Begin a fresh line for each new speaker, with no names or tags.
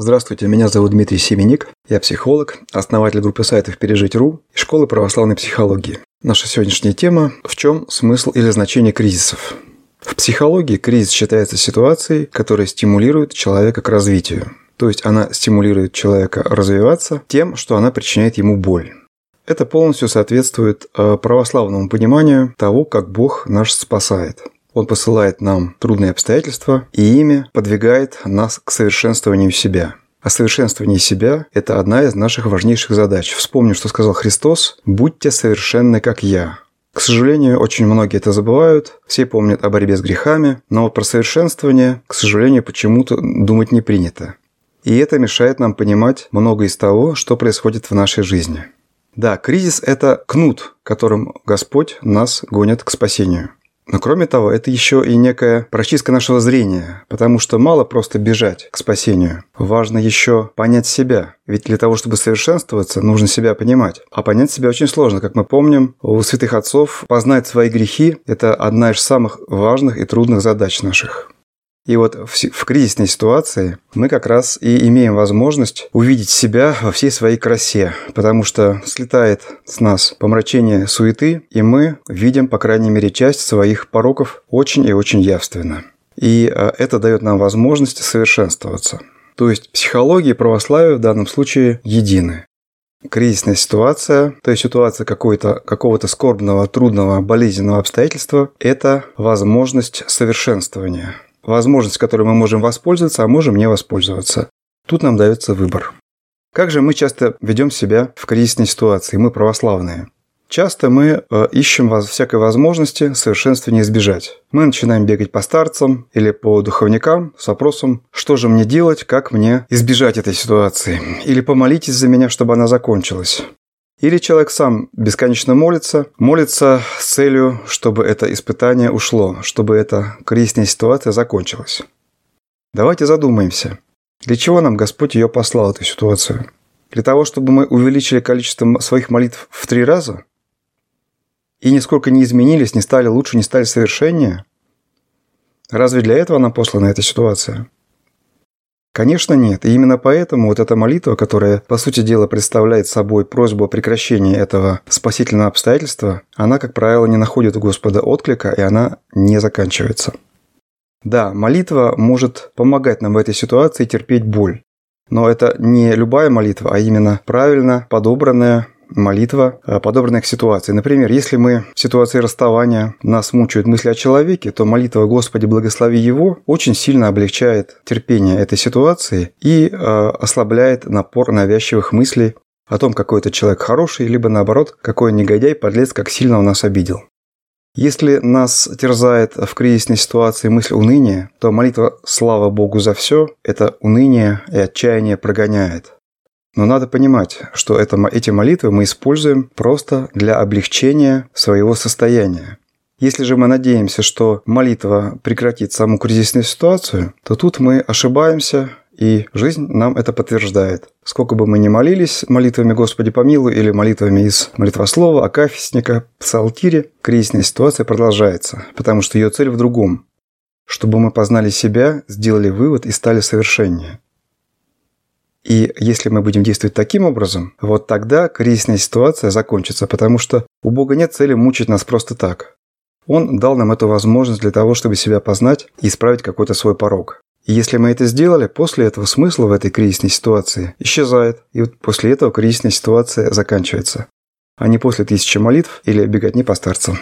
Здравствуйте, меня зовут Дмитрий Семеник, я психолог, основатель группы сайтов «Пережить.ру» и школы православной психологии. Наша сегодняшняя тема – в чем смысл или значение кризисов? В психологии кризис считается ситуацией, которая стимулирует человека к развитию. То есть она стимулирует человека развиваться тем, что она причиняет ему боль. Это полностью соответствует э, православному пониманию того, как Бог наш спасает – он посылает нам трудные обстоятельства, и ими подвигает нас к совершенствованию себя. А совершенствование себя – это одна из наших важнейших задач. Вспомню, что сказал Христос «Будьте совершенны, как я». К сожалению, очень многие это забывают, все помнят о борьбе с грехами, но про совершенствование, к сожалению, почему-то думать не принято. И это мешает нам понимать много из того, что происходит в нашей жизни. Да, кризис – это кнут, которым Господь нас гонит к спасению. Но кроме того, это еще и некая прочистка нашего зрения, потому что мало просто бежать к спасению. Важно еще понять себя. Ведь для того, чтобы совершенствоваться, нужно себя понимать. А понять себя очень сложно. Как мы помним, у святых отцов познать свои грехи – это одна из самых важных и трудных задач наших. И вот в, в кризисной ситуации мы как раз и имеем возможность увидеть себя во всей своей красе, потому что слетает с нас помрачение суеты, и мы видим, по крайней мере, часть своих пороков очень и очень явственно. И а, это дает нам возможность совершенствоваться. То есть психология и православие в данном случае едины. Кризисная ситуация, то есть ситуация какого-то скорбного, трудного, болезненного обстоятельства – это возможность совершенствования – возможность, которой мы можем воспользоваться, а можем не воспользоваться. Тут нам дается выбор. Как же мы часто ведем себя в кризисной ситуации, мы православные? Часто мы э, ищем всякой возможности совершенствования избежать. Мы начинаем бегать по старцам или по духовникам с вопросом, что же мне делать, как мне избежать этой ситуации. Или помолитесь за меня, чтобы она закончилась. Или человек сам бесконечно молится, молится с целью, чтобы это испытание ушло, чтобы эта кризисная ситуация закончилась. Давайте задумаемся, для чего нам Господь ее послал, эту ситуацию? Для того, чтобы мы увеличили количество своих молитв в три раза? И нисколько не изменились, не стали лучше, не стали совершеннее? Разве для этого нам послана эта ситуация? Конечно, нет. И именно поэтому вот эта молитва, которая, по сути дела, представляет собой просьбу о прекращении этого спасительного обстоятельства, она, как правило, не находит у Господа отклика, и она не заканчивается. Да, молитва может помогать нам в этой ситуации терпеть боль. Но это не любая молитва, а именно правильно подобранная молитва, э, подобранная к ситуации. Например, если мы в ситуации расставания нас мучают мысли о человеке, то молитва «Господи, благослови его» очень сильно облегчает терпение этой ситуации и э, ослабляет напор навязчивых мыслей о том, какой это человек хороший, либо наоборот, какой негодяй, подлец, как сильно он нас обидел. Если нас терзает в кризисной ситуации мысль уныния, то молитва «Слава Богу за все» это уныние и отчаяние прогоняет – но надо понимать, что это, эти молитвы мы используем просто для облегчения своего состояния. Если же мы надеемся, что молитва прекратит саму кризисную ситуацию, то тут мы ошибаемся, и жизнь нам это подтверждает. Сколько бы мы ни молились молитвами «Господи помилуй» или молитвами из молитвослова, акафисника, псалтире, кризисная ситуация продолжается, потому что ее цель в другом – чтобы мы познали себя, сделали вывод и стали совершеннее. И если мы будем действовать таким образом, вот тогда кризисная ситуация закончится, потому что у Бога нет цели мучить нас просто так. Он дал нам эту возможность для того, чтобы себя познать и исправить какой-то свой порог. И если мы это сделали, после этого смысл в этой кризисной ситуации исчезает. И вот после этого кризисная ситуация заканчивается. А не после тысячи молитв или беготни по старцам.